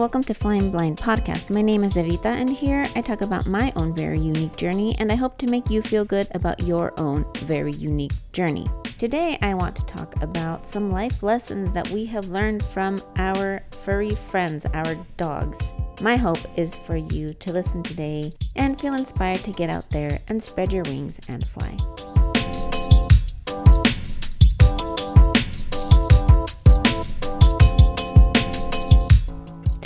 welcome to Flying Blind Podcast. My name is Evita, and here I talk about my own very unique journey, and I hope to make you feel good about your own very unique journey. Today, I want to talk about some life lessons that we have learned from our furry friends, our dogs. My hope is for you to listen today and feel inspired to get out there and spread your wings and fly.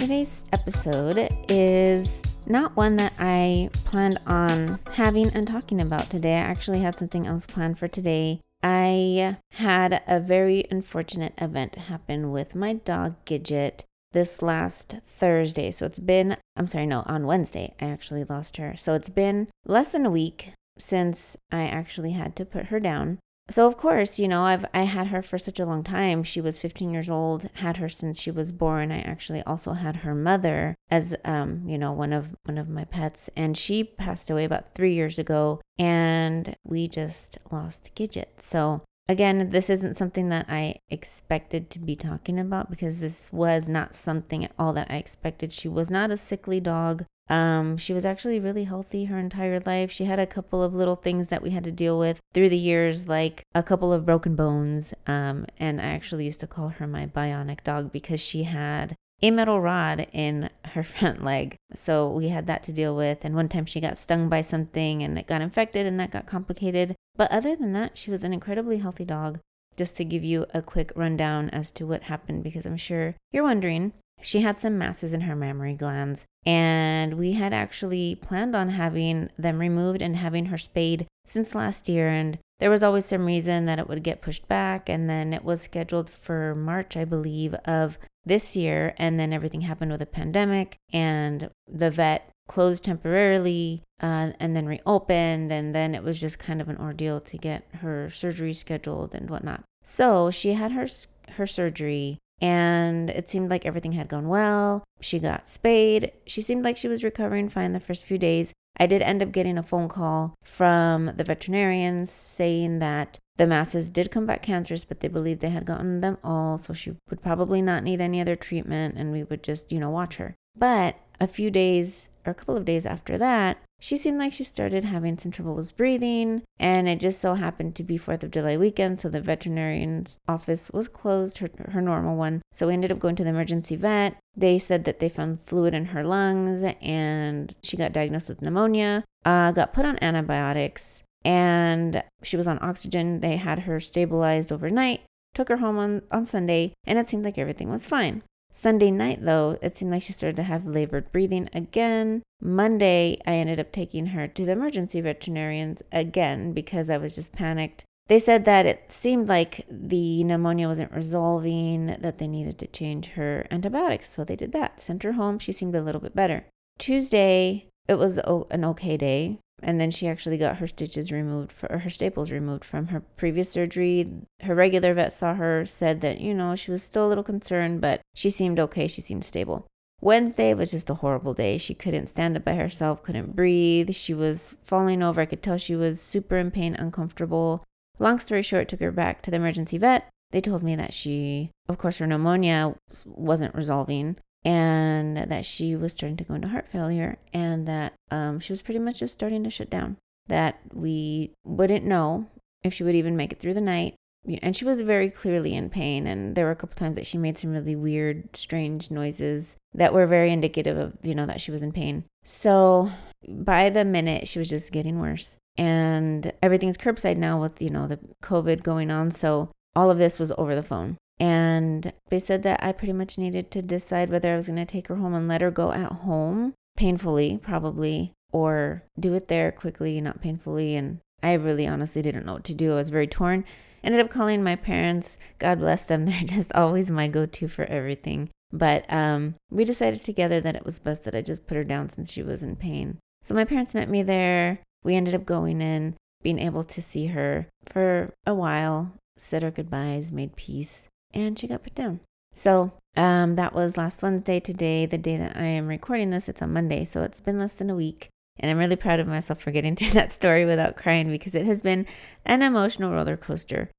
Today's episode is not one that I planned on having and talking about today. I actually had something else planned for today. I had a very unfortunate event happen with my dog Gidget this last Thursday. So it's been, I'm sorry, no, on Wednesday, I actually lost her. So it's been less than a week since I actually had to put her down. So of course, you know, I've I had her for such a long time. She was 15 years old, had her since she was born. I actually also had her mother as um, you know, one of one of my pets and she passed away about 3 years ago and we just lost Gidget. So Again, this isn't something that I expected to be talking about because this was not something at all that I expected. She was not a sickly dog. Um, she was actually really healthy her entire life. She had a couple of little things that we had to deal with through the years, like a couple of broken bones. Um, and I actually used to call her my bionic dog because she had a metal rod in her front leg. So we had that to deal with. And one time she got stung by something and it got infected and that got complicated. But other than that, she was an incredibly healthy dog. Just to give you a quick rundown as to what happened, because I'm sure you're wondering, she had some masses in her mammary glands, and we had actually planned on having them removed and having her spayed since last year. And there was always some reason that it would get pushed back, and then it was scheduled for March, I believe, of this year. And then everything happened with a pandemic, and the vet closed temporarily uh, and then reopened. And then it was just kind of an ordeal to get her surgery scheduled and whatnot. So she had her, her surgery and it seemed like everything had gone well. She got spayed. She seemed like she was recovering fine the first few days. I did end up getting a phone call from the veterinarians saying that the masses did come back cancerous, but they believed they had gotten them all, so she would probably not need any other treatment and we would just, you know, watch her. But a few days or a couple of days after that, she seemed like she started having some trouble with breathing, and it just so happened to be 4th of July weekend, so the veterinarian's office was closed, her, her normal one. So we ended up going to the emergency vet. They said that they found fluid in her lungs, and she got diagnosed with pneumonia, uh, got put on antibiotics, and she was on oxygen. They had her stabilized overnight, took her home on, on Sunday, and it seemed like everything was fine. Sunday night, though, it seemed like she started to have labored breathing again. Monday, I ended up taking her to the emergency veterinarians again because I was just panicked. They said that it seemed like the pneumonia wasn't resolving, that they needed to change her antibiotics. So they did that, sent her home. She seemed a little bit better. Tuesday, it was an okay day and then she actually got her stitches removed for, or her staples removed from her previous surgery. Her regular vet saw her, said that, you know, she was still a little concerned, but she seemed okay. She seemed stable. Wednesday was just a horrible day. She couldn't stand up by herself, couldn't breathe. She was falling over. I could tell she was super in pain, uncomfortable. Long story short, took her back to the emergency vet. They told me that she, of course, her pneumonia wasn't resolving and that she was starting to go into heart failure and that um, she was pretty much just starting to shut down. That we wouldn't know if she would even make it through the night. And she was very clearly in pain. And there were a couple times that she made some really weird, strange noises that were very indicative of, you know, that she was in pain. So by the minute, she was just getting worse. And everything's curbside now with, you know, the COVID going on. So all of this was over the phone. And they said that I pretty much needed to decide whether I was going to take her home and let her go at home, painfully, probably, or do it there quickly, not painfully. And I really honestly didn't know what to do. I was very torn. Ended up calling my parents. God bless them. They're just always my go to for everything. But um, we decided together that it was best that I just put her down since she was in pain. So my parents met me there. We ended up going in, being able to see her for a while, said our goodbyes, made peace and she got put down. So um, that was last Wednesday. Today, the day that I am recording this, it's on Monday. So it's been less than a week. And I'm really proud of myself for getting through that story without crying because it has been an emotional roller coaster.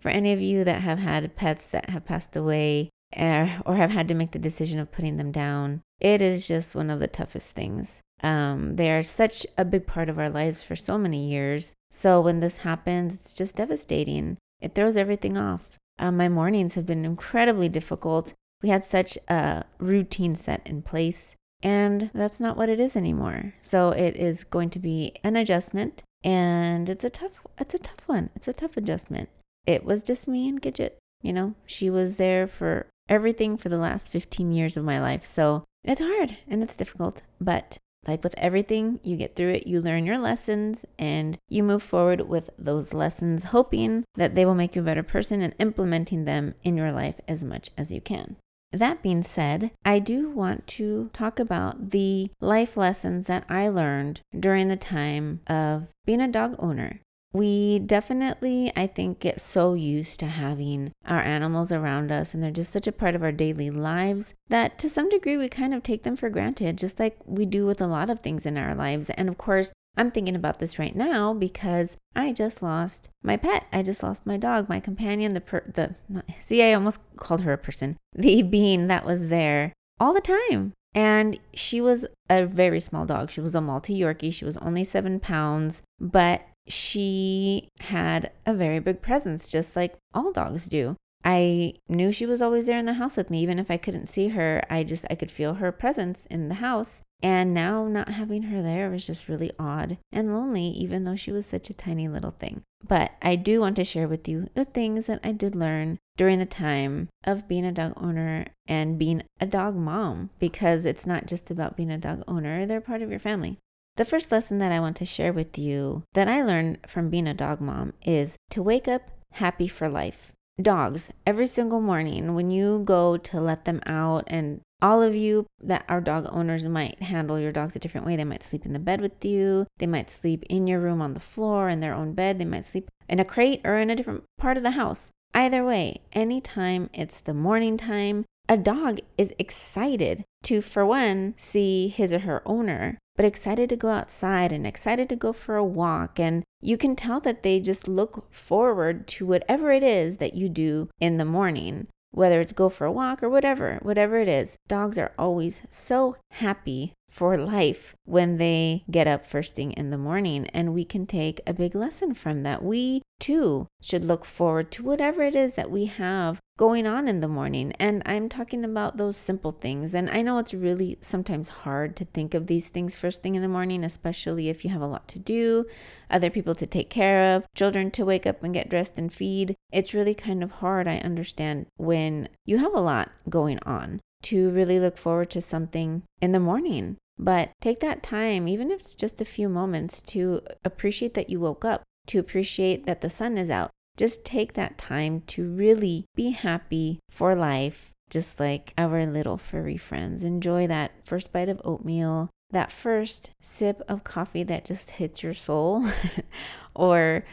For any of you that have had pets that have passed away, eh, or have had to make the decision of putting them down, it is just one of the toughest things. Um, they are such a big part of our lives for so many years. So when this happens, it's just devastating. It throws everything off. Uh, my mornings have been incredibly difficult. We had such a routine set in place, and that's not what it is anymore. So it is going to be an adjustment, and it's a tough. It's a tough one. It's a tough adjustment. It was just me and Gidget. You know, she was there for everything for the last 15 years of my life. So it's hard and it's difficult, but like with everything, you get through it, you learn your lessons, and you move forward with those lessons, hoping that they will make you a better person and implementing them in your life as much as you can. That being said, I do want to talk about the life lessons that I learned during the time of being a dog owner. We definitely, I think, get so used to having our animals around us, and they're just such a part of our daily lives that to some degree we kind of take them for granted, just like we do with a lot of things in our lives. And of course, I'm thinking about this right now because I just lost my pet. I just lost my dog, my companion, the per- the see, I almost called her a person, the being that was there all the time. And she was a very small dog. She was a Maltese Yorkie. She was only seven pounds, but she had a very big presence, just like all dogs do. I knew she was always there in the house with me, even if I couldn't see her. I just I could feel her presence in the house. And now not having her there was just really odd and lonely, even though she was such a tiny little thing. But I do want to share with you the things that I did learn during the time of being a dog owner and being a dog mom, because it's not just about being a dog owner, they're part of your family. The first lesson that I want to share with you that I learned from being a dog mom is to wake up happy for life. Dogs, every single morning when you go to let them out, and all of you that are dog owners might handle your dogs a different way. They might sleep in the bed with you, they might sleep in your room on the floor in their own bed, they might sleep in a crate or in a different part of the house. Either way, anytime it's the morning time, a dog is excited to, for one, see his or her owner but excited to go outside and excited to go for a walk. And you can tell that they just look forward to whatever it is that you do in the morning, whether it's go for a walk or whatever, whatever it is. Dogs are always so happy for life when they get up first thing in the morning. And we can take a big lesson from that. We too should look forward to whatever it is that we have going on in the morning. And I'm talking about those simple things. And I know it's really sometimes hard to think of these things first thing in the morning, especially if you have a lot to do, other people to take care of, children to wake up and get dressed and feed. It's really kind of hard, I understand, when you have a lot going on to really look forward to something in the morning. But take that time, even if it's just a few moments, to appreciate that you woke up, to appreciate that the sun is out. Just take that time to really be happy for life, just like our little furry friends. Enjoy that first bite of oatmeal, that first sip of coffee that just hits your soul, or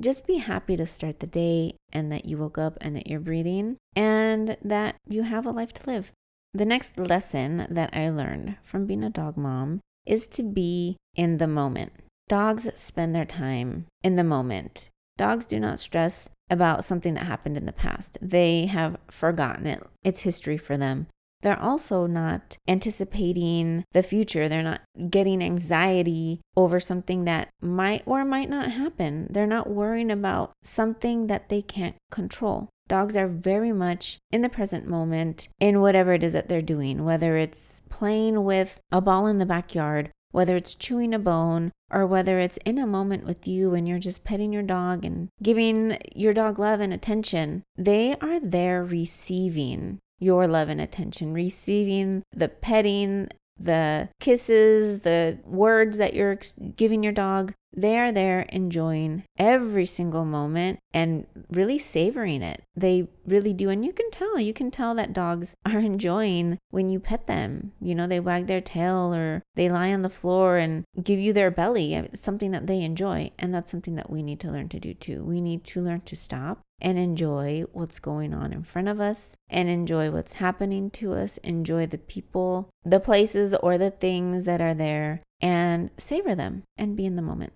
just be happy to start the day and that you woke up and that you're breathing and that you have a life to live. The next lesson that I learned from being a dog mom is to be in the moment. Dogs spend their time in the moment. Dogs do not stress about something that happened in the past. They have forgotten it. It's history for them. They're also not anticipating the future. They're not getting anxiety over something that might or might not happen. They're not worrying about something that they can't control. Dogs are very much in the present moment in whatever it is that they're doing, whether it's playing with a ball in the backyard, whether it's chewing a bone, or whether it's in a moment with you and you're just petting your dog and giving your dog love and attention. They are there receiving your love and attention, receiving the petting, the kisses, the words that you're giving your dog. They are there enjoying every single moment and really savoring it. They really do. And you can tell, you can tell that dogs are enjoying when you pet them. You know, they wag their tail or they lie on the floor and give you their belly. It's something that they enjoy. And that's something that we need to learn to do too. We need to learn to stop and enjoy what's going on in front of us and enjoy what's happening to us, enjoy the people, the places, or the things that are there, and savor them and be in the moment.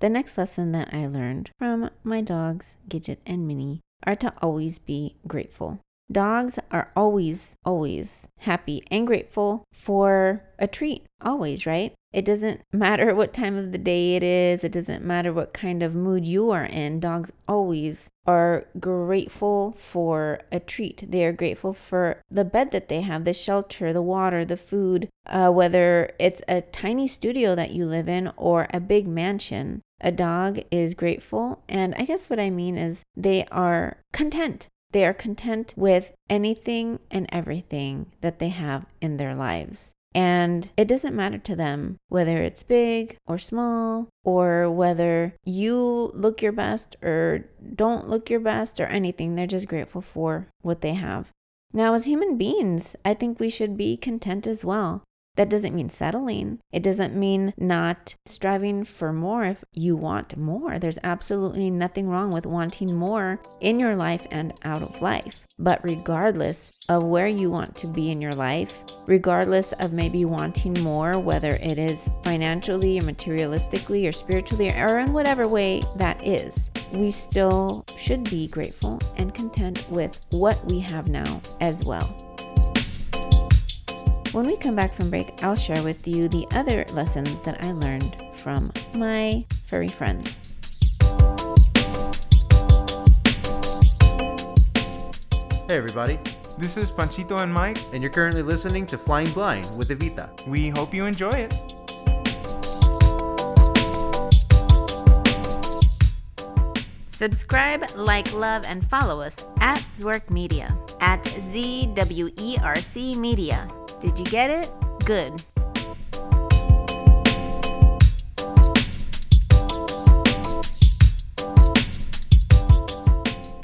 The next lesson that I learned from my dogs, Gidget and Minnie, are to always be grateful. Dogs are always, always happy and grateful for a treat, always, right? It doesn't matter what time of the day it is, it doesn't matter what kind of mood you are in. Dogs always are grateful for a treat. They are grateful for the bed that they have, the shelter, the water, the food, uh, whether it's a tiny studio that you live in or a big mansion. A dog is grateful. And I guess what I mean is they are content. They are content with anything and everything that they have in their lives. And it doesn't matter to them whether it's big or small, or whether you look your best or don't look your best or anything. They're just grateful for what they have. Now, as human beings, I think we should be content as well. That doesn't mean settling. It doesn't mean not striving for more if you want more. There's absolutely nothing wrong with wanting more in your life and out of life. But regardless of where you want to be in your life, regardless of maybe wanting more, whether it is financially or materialistically or spiritually or in whatever way that is, we still should be grateful and content with what we have now as well. When we come back from break, I'll share with you the other lessons that I learned from my furry friends. Hey, everybody. This is Panchito and Mike. And you're currently listening to Flying Blind with Evita. We hope you enjoy it. Subscribe, like, love, and follow us at Zwerc Media, at ZWERC Media. Did you get it? Good.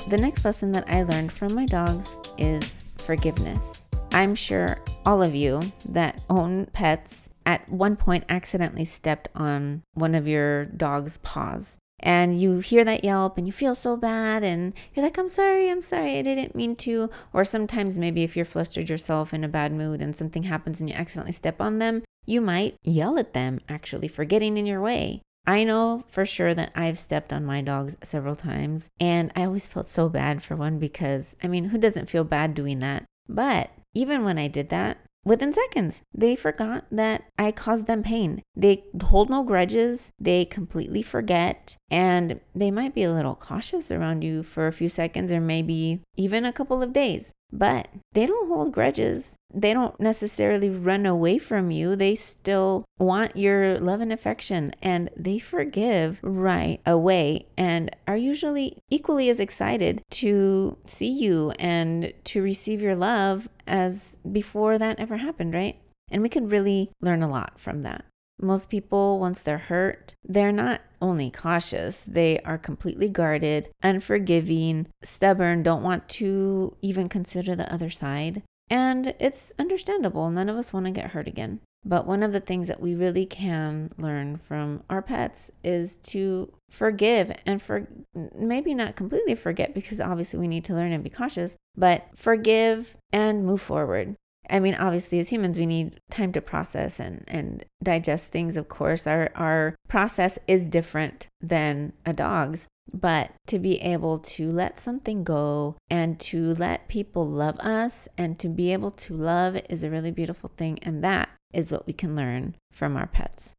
The next lesson that I learned from my dogs is forgiveness. I'm sure all of you that own pets at one point accidentally stepped on one of your dog's paws and you hear that yelp and you feel so bad and you're like i'm sorry i'm sorry i didn't mean to or sometimes maybe if you're flustered yourself in a bad mood and something happens and you accidentally step on them you might yell at them actually for getting in your way I know for sure that I've stepped on my dogs several times, and I always felt so bad for one because, I mean, who doesn't feel bad doing that? But even when I did that, Within seconds, they forgot that I caused them pain. They hold no grudges, they completely forget, and they might be a little cautious around you for a few seconds or maybe even a couple of days but they don't hold grudges. They don't necessarily run away from you. They still want your love and affection and they forgive right away and are usually equally as excited to see you and to receive your love as before that ever happened, right? And we could really learn a lot from that. Most people, once they're hurt, they're not only cautious, they are completely guarded, unforgiving, stubborn, don't want to even consider the other side. And it's understandable. None of us want to get hurt again. But one of the things that we really can learn from our pets is to forgive and for maybe not completely forget because obviously we need to learn and be cautious, but forgive and move forward. I mean, obviously, as humans, we need time to process and, and digest things. Of course, our, our process is different than a dog's, but to be able to let something go and to let people love us and to be able to love is a really beautiful thing. And that is what we can learn from our pets.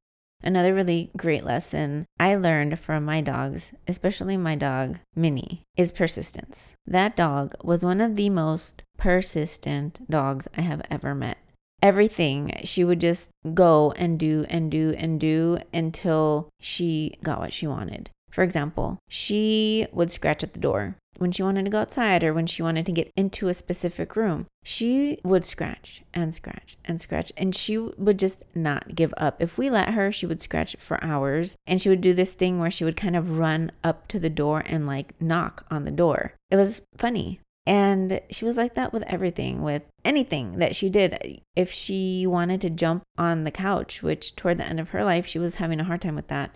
Another really great lesson I learned from my dogs, especially my dog Minnie, is persistence. That dog was one of the most persistent dogs I have ever met. Everything she would just go and do and do and do until she got what she wanted. For example, she would scratch at the door when she wanted to go outside or when she wanted to get into a specific room. She would scratch and scratch and scratch, and she would just not give up. If we let her, she would scratch for hours, and she would do this thing where she would kind of run up to the door and like knock on the door. It was funny. And she was like that with everything, with anything that she did. If she wanted to jump on the couch, which toward the end of her life, she was having a hard time with that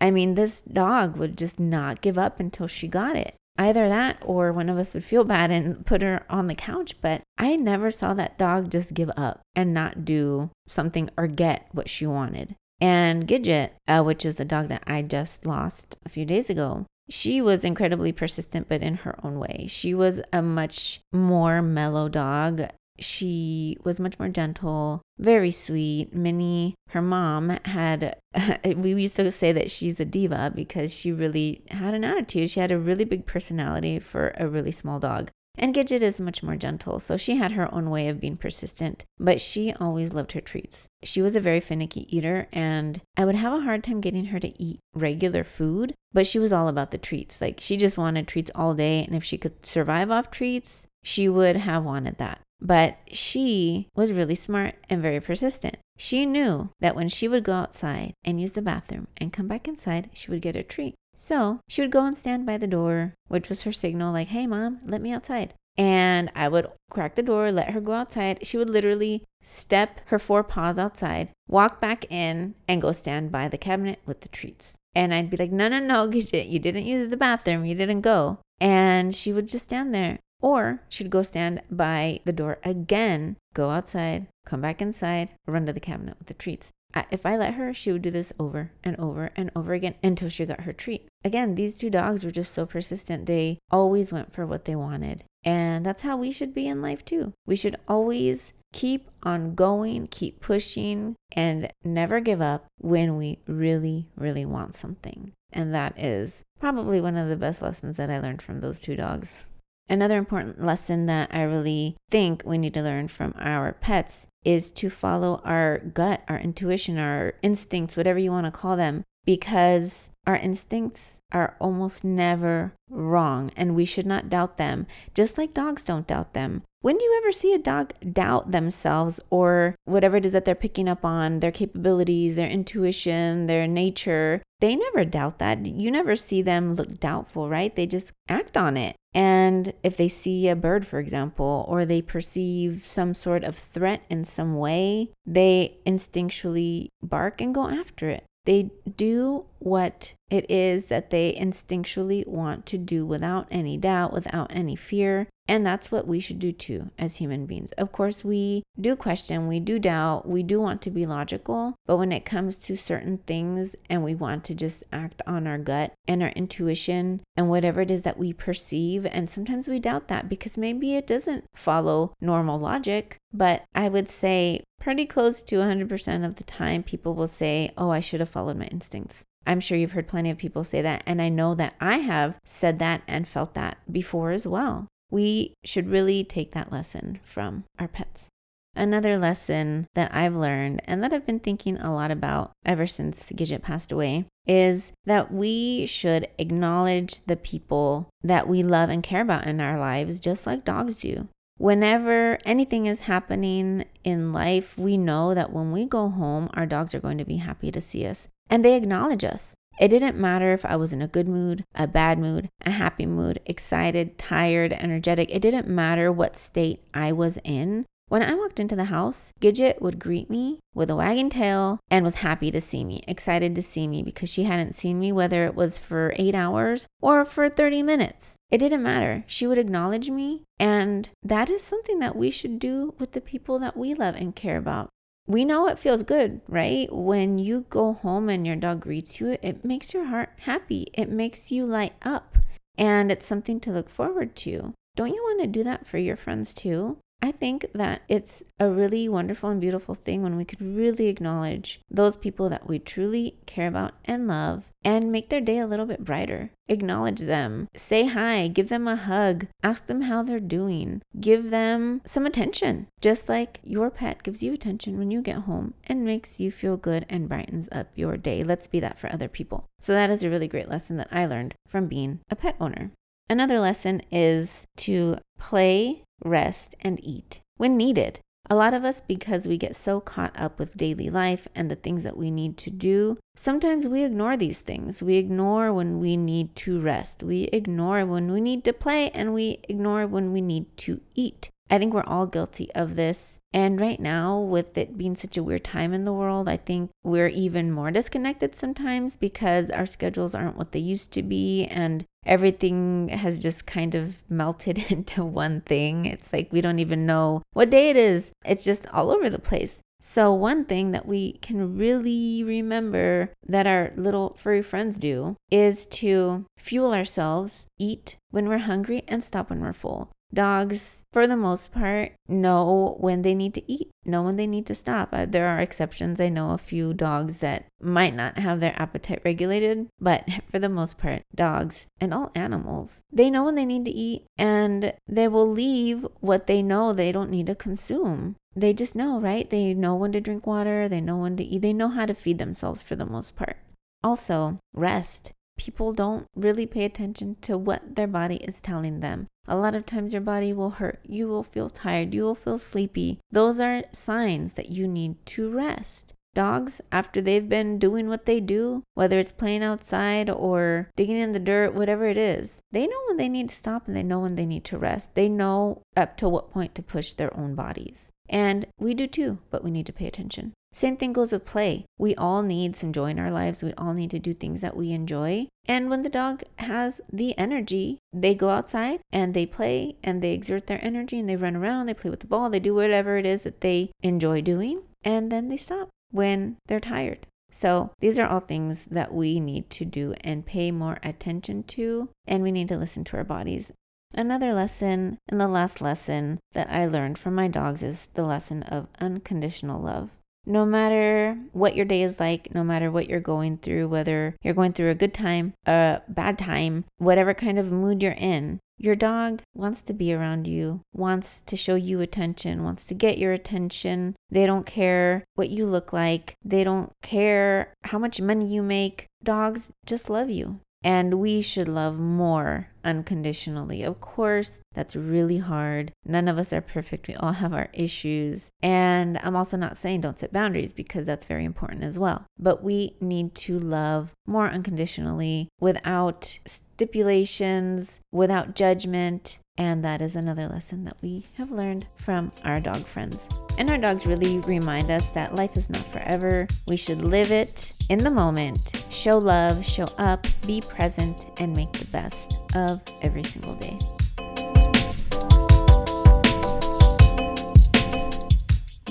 I mean, this dog would just not give up until she got it. Either that or one of us would feel bad and put her on the couch. But I never saw that dog just give up and not do something or get what she wanted. And Gidget, uh, which is the dog that I just lost a few days ago, She was incredibly persistent, but in her own way. She was a much more mellow dog. She was much more gentle, very sweet. Minnie, her mom, had, we used to say that she's a diva because she really had an attitude. She had a really big personality for a really small dog. And Gidget is much more gentle, so she had her own way of being persistent, but she always loved her treats. She was a very finicky eater, and I would have a hard time getting her to eat regular food, but she was all about the treats. Like, she just wanted treats all day, and if she could survive off treats, she would have wanted that. But she was really smart and very persistent. She knew that when she would go outside and use the bathroom and come back inside, she would get a treat. So she would go and stand by the door, which was her signal, like, hey, mom, let me outside. And I would crack the door, let her go outside. She would literally step her four paws outside, walk back in, and go stand by the cabinet with the treats. And I'd be like, no, no, no, you didn't use the bathroom. You didn't go. And she would just stand there. Or she'd go stand by the door again, go outside, come back inside, run to the cabinet with the treats. If I let her, she would do this over and over and over again until she got her treat. Again, these two dogs were just so persistent. They always went for what they wanted. And that's how we should be in life too. We should always keep on going, keep pushing, and never give up when we really, really want something. And that is probably one of the best lessons that I learned from those two dogs. Another important lesson that I really think we need to learn from our pets is to follow our gut, our intuition, our instincts, whatever you want to call them, because our instincts are almost never wrong and we should not doubt them, just like dogs don't doubt them. When do you ever see a dog doubt themselves or whatever it is that they're picking up on, their capabilities, their intuition, their nature? They never doubt that. You never see them look doubtful, right? They just act on it. And if they see a bird, for example, or they perceive some sort of threat in some way, they instinctually bark and go after it. They do what it is that they instinctually want to do without any doubt, without any fear. And that's what we should do too as human beings. Of course, we do question, we do doubt, we do want to be logical, but when it comes to certain things and we want to just act on our gut and our intuition and whatever it is that we perceive, and sometimes we doubt that because maybe it doesn't follow normal logic, but I would say pretty close to 100% of the time, people will say, Oh, I should have followed my instincts. I'm sure you've heard plenty of people say that. And I know that I have said that and felt that before as well. We should really take that lesson from our pets. Another lesson that I've learned and that I've been thinking a lot about ever since Gidget passed away is that we should acknowledge the people that we love and care about in our lives, just like dogs do. Whenever anything is happening in life, we know that when we go home, our dogs are going to be happy to see us and they acknowledge us. It didn't matter if I was in a good mood, a bad mood, a happy mood, excited, tired, energetic. It didn't matter what state I was in. When I walked into the house, Gidget would greet me with a wagging tail and was happy to see me, excited to see me because she hadn't seen me, whether it was for eight hours or for 30 minutes. It didn't matter. She would acknowledge me. And that is something that we should do with the people that we love and care about we know it feels good, right? When you go home and your dog greets you, it makes your heart happy. It makes you light up, and it's something to look forward to. Don't you want to do that for your friends too? I think that it's a really wonderful and beautiful thing when we could really acknowledge those people that we truly care about and love and make their day a little bit brighter. Acknowledge them, say hi, give them a hug, ask them how they're doing, give them some attention, just like your pet gives you attention when you get home and makes you feel good and brightens up your day. Let's be that for other people. So, that is a really great lesson that I learned from being a pet owner. Another lesson is to play rest, and eat when needed. A lot of us, because we get so caught up with daily life and the things that we need to do, sometimes we ignore these things. We ignore when we need to rest. We ignore when we need to play, and we ignore when we need to eat. I think we're all guilty of this. And right now, with it being such a weird time in the world, I think we're even more disconnected sometimes because our schedules aren't what they used to be. And everything has just kind of melted into one thing. It's like we don't even know what day it is, it's just all over the place. So, one thing that we can really remember that our little furry friends do is to fuel ourselves, eat when we're hungry, and stop when we're full. Dogs, for the most part, know when they need to eat, know when they need to stop. Uh, there are exceptions. I know a few dogs that might not have their appetite regulated, but for the most part, dogs and all animals, they know when they need to eat and they will leave what they know they don't need to consume. They just know, right? They know when to drink water, they know when to eat, they know how to feed themselves for the most part. Also, rest people don't really pay attention to what their body is telling them. A lot of times your body will hurt, you will feel tired, you will feel sleepy. Those are signs that you need to rest. Dogs, after they've been doing what they do, whether it's playing outside or digging in the dirt, whatever it is, they know when they need to stop and they know when they need to rest. They know up to what point to push their own bodies. And we do too, but we need to pay attention. Same thing goes with play. We all need some joy in our lives. We all need to do things that we enjoy. And when the dog has the energy, they go outside and they play and they exert their energy and they run around, they play with the ball, they do whatever it is that they enjoy doing, and then they stop when they're tired. So, these are all things that we need to do and pay more attention to, and we need to listen to our bodies. Another lesson, and the last lesson that I learned from my dogs is the lesson of unconditional love no matter what your day is like, no matter what you're going through, whether you're going through a good time, a bad time, whatever kind of mood you're in, your dog wants to be around you, wants to show you attention, wants to get your attention. They don't care what you look like, they don't care how much money you make. Dogs just love you. And we should love more unconditionally. Of course, that's really hard. None of us are perfect. We all have our issues. And I'm also not saying don't set boundaries because that's very important as well. But we need to love more unconditionally without stipulations, without judgment, and that is another lesson that we have learned from our dog friends. And our dogs really remind us that life is not forever. We should live it in the moment, show love, show up, be present, and make the best of every single day.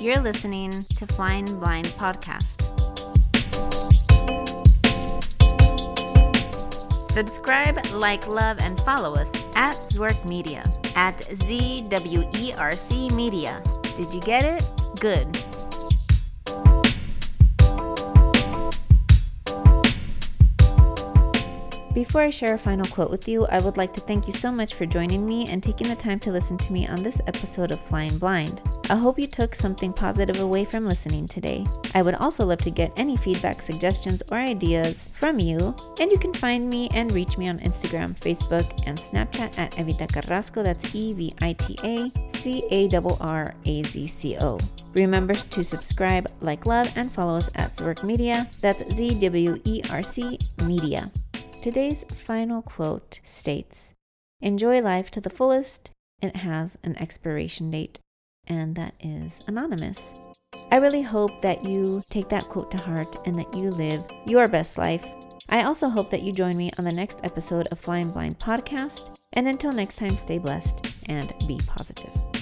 You're listening to Flying Blind Podcast. Subscribe, like, love, and follow us at Zwerc Media at ZWERC Media. Did you get it? Good. Before I share a final quote with you, I would like to thank you so much for joining me and taking the time to listen to me on this episode of Flying Blind. I hope you took something positive away from listening today. I would also love to get any feedback, suggestions, or ideas from you, and you can find me and reach me on Instagram, Facebook, and Snapchat at Evita Carrazco. That's E V I T A C A R R A Z C O. Remember to subscribe, like, love, and follow us at Zwerc Media. That's Z W E R C Media. Today's final quote states Enjoy life to the fullest. It has an expiration date, and that is anonymous. I really hope that you take that quote to heart and that you live your best life. I also hope that you join me on the next episode of Flying Blind Podcast. And until next time, stay blessed and be positive.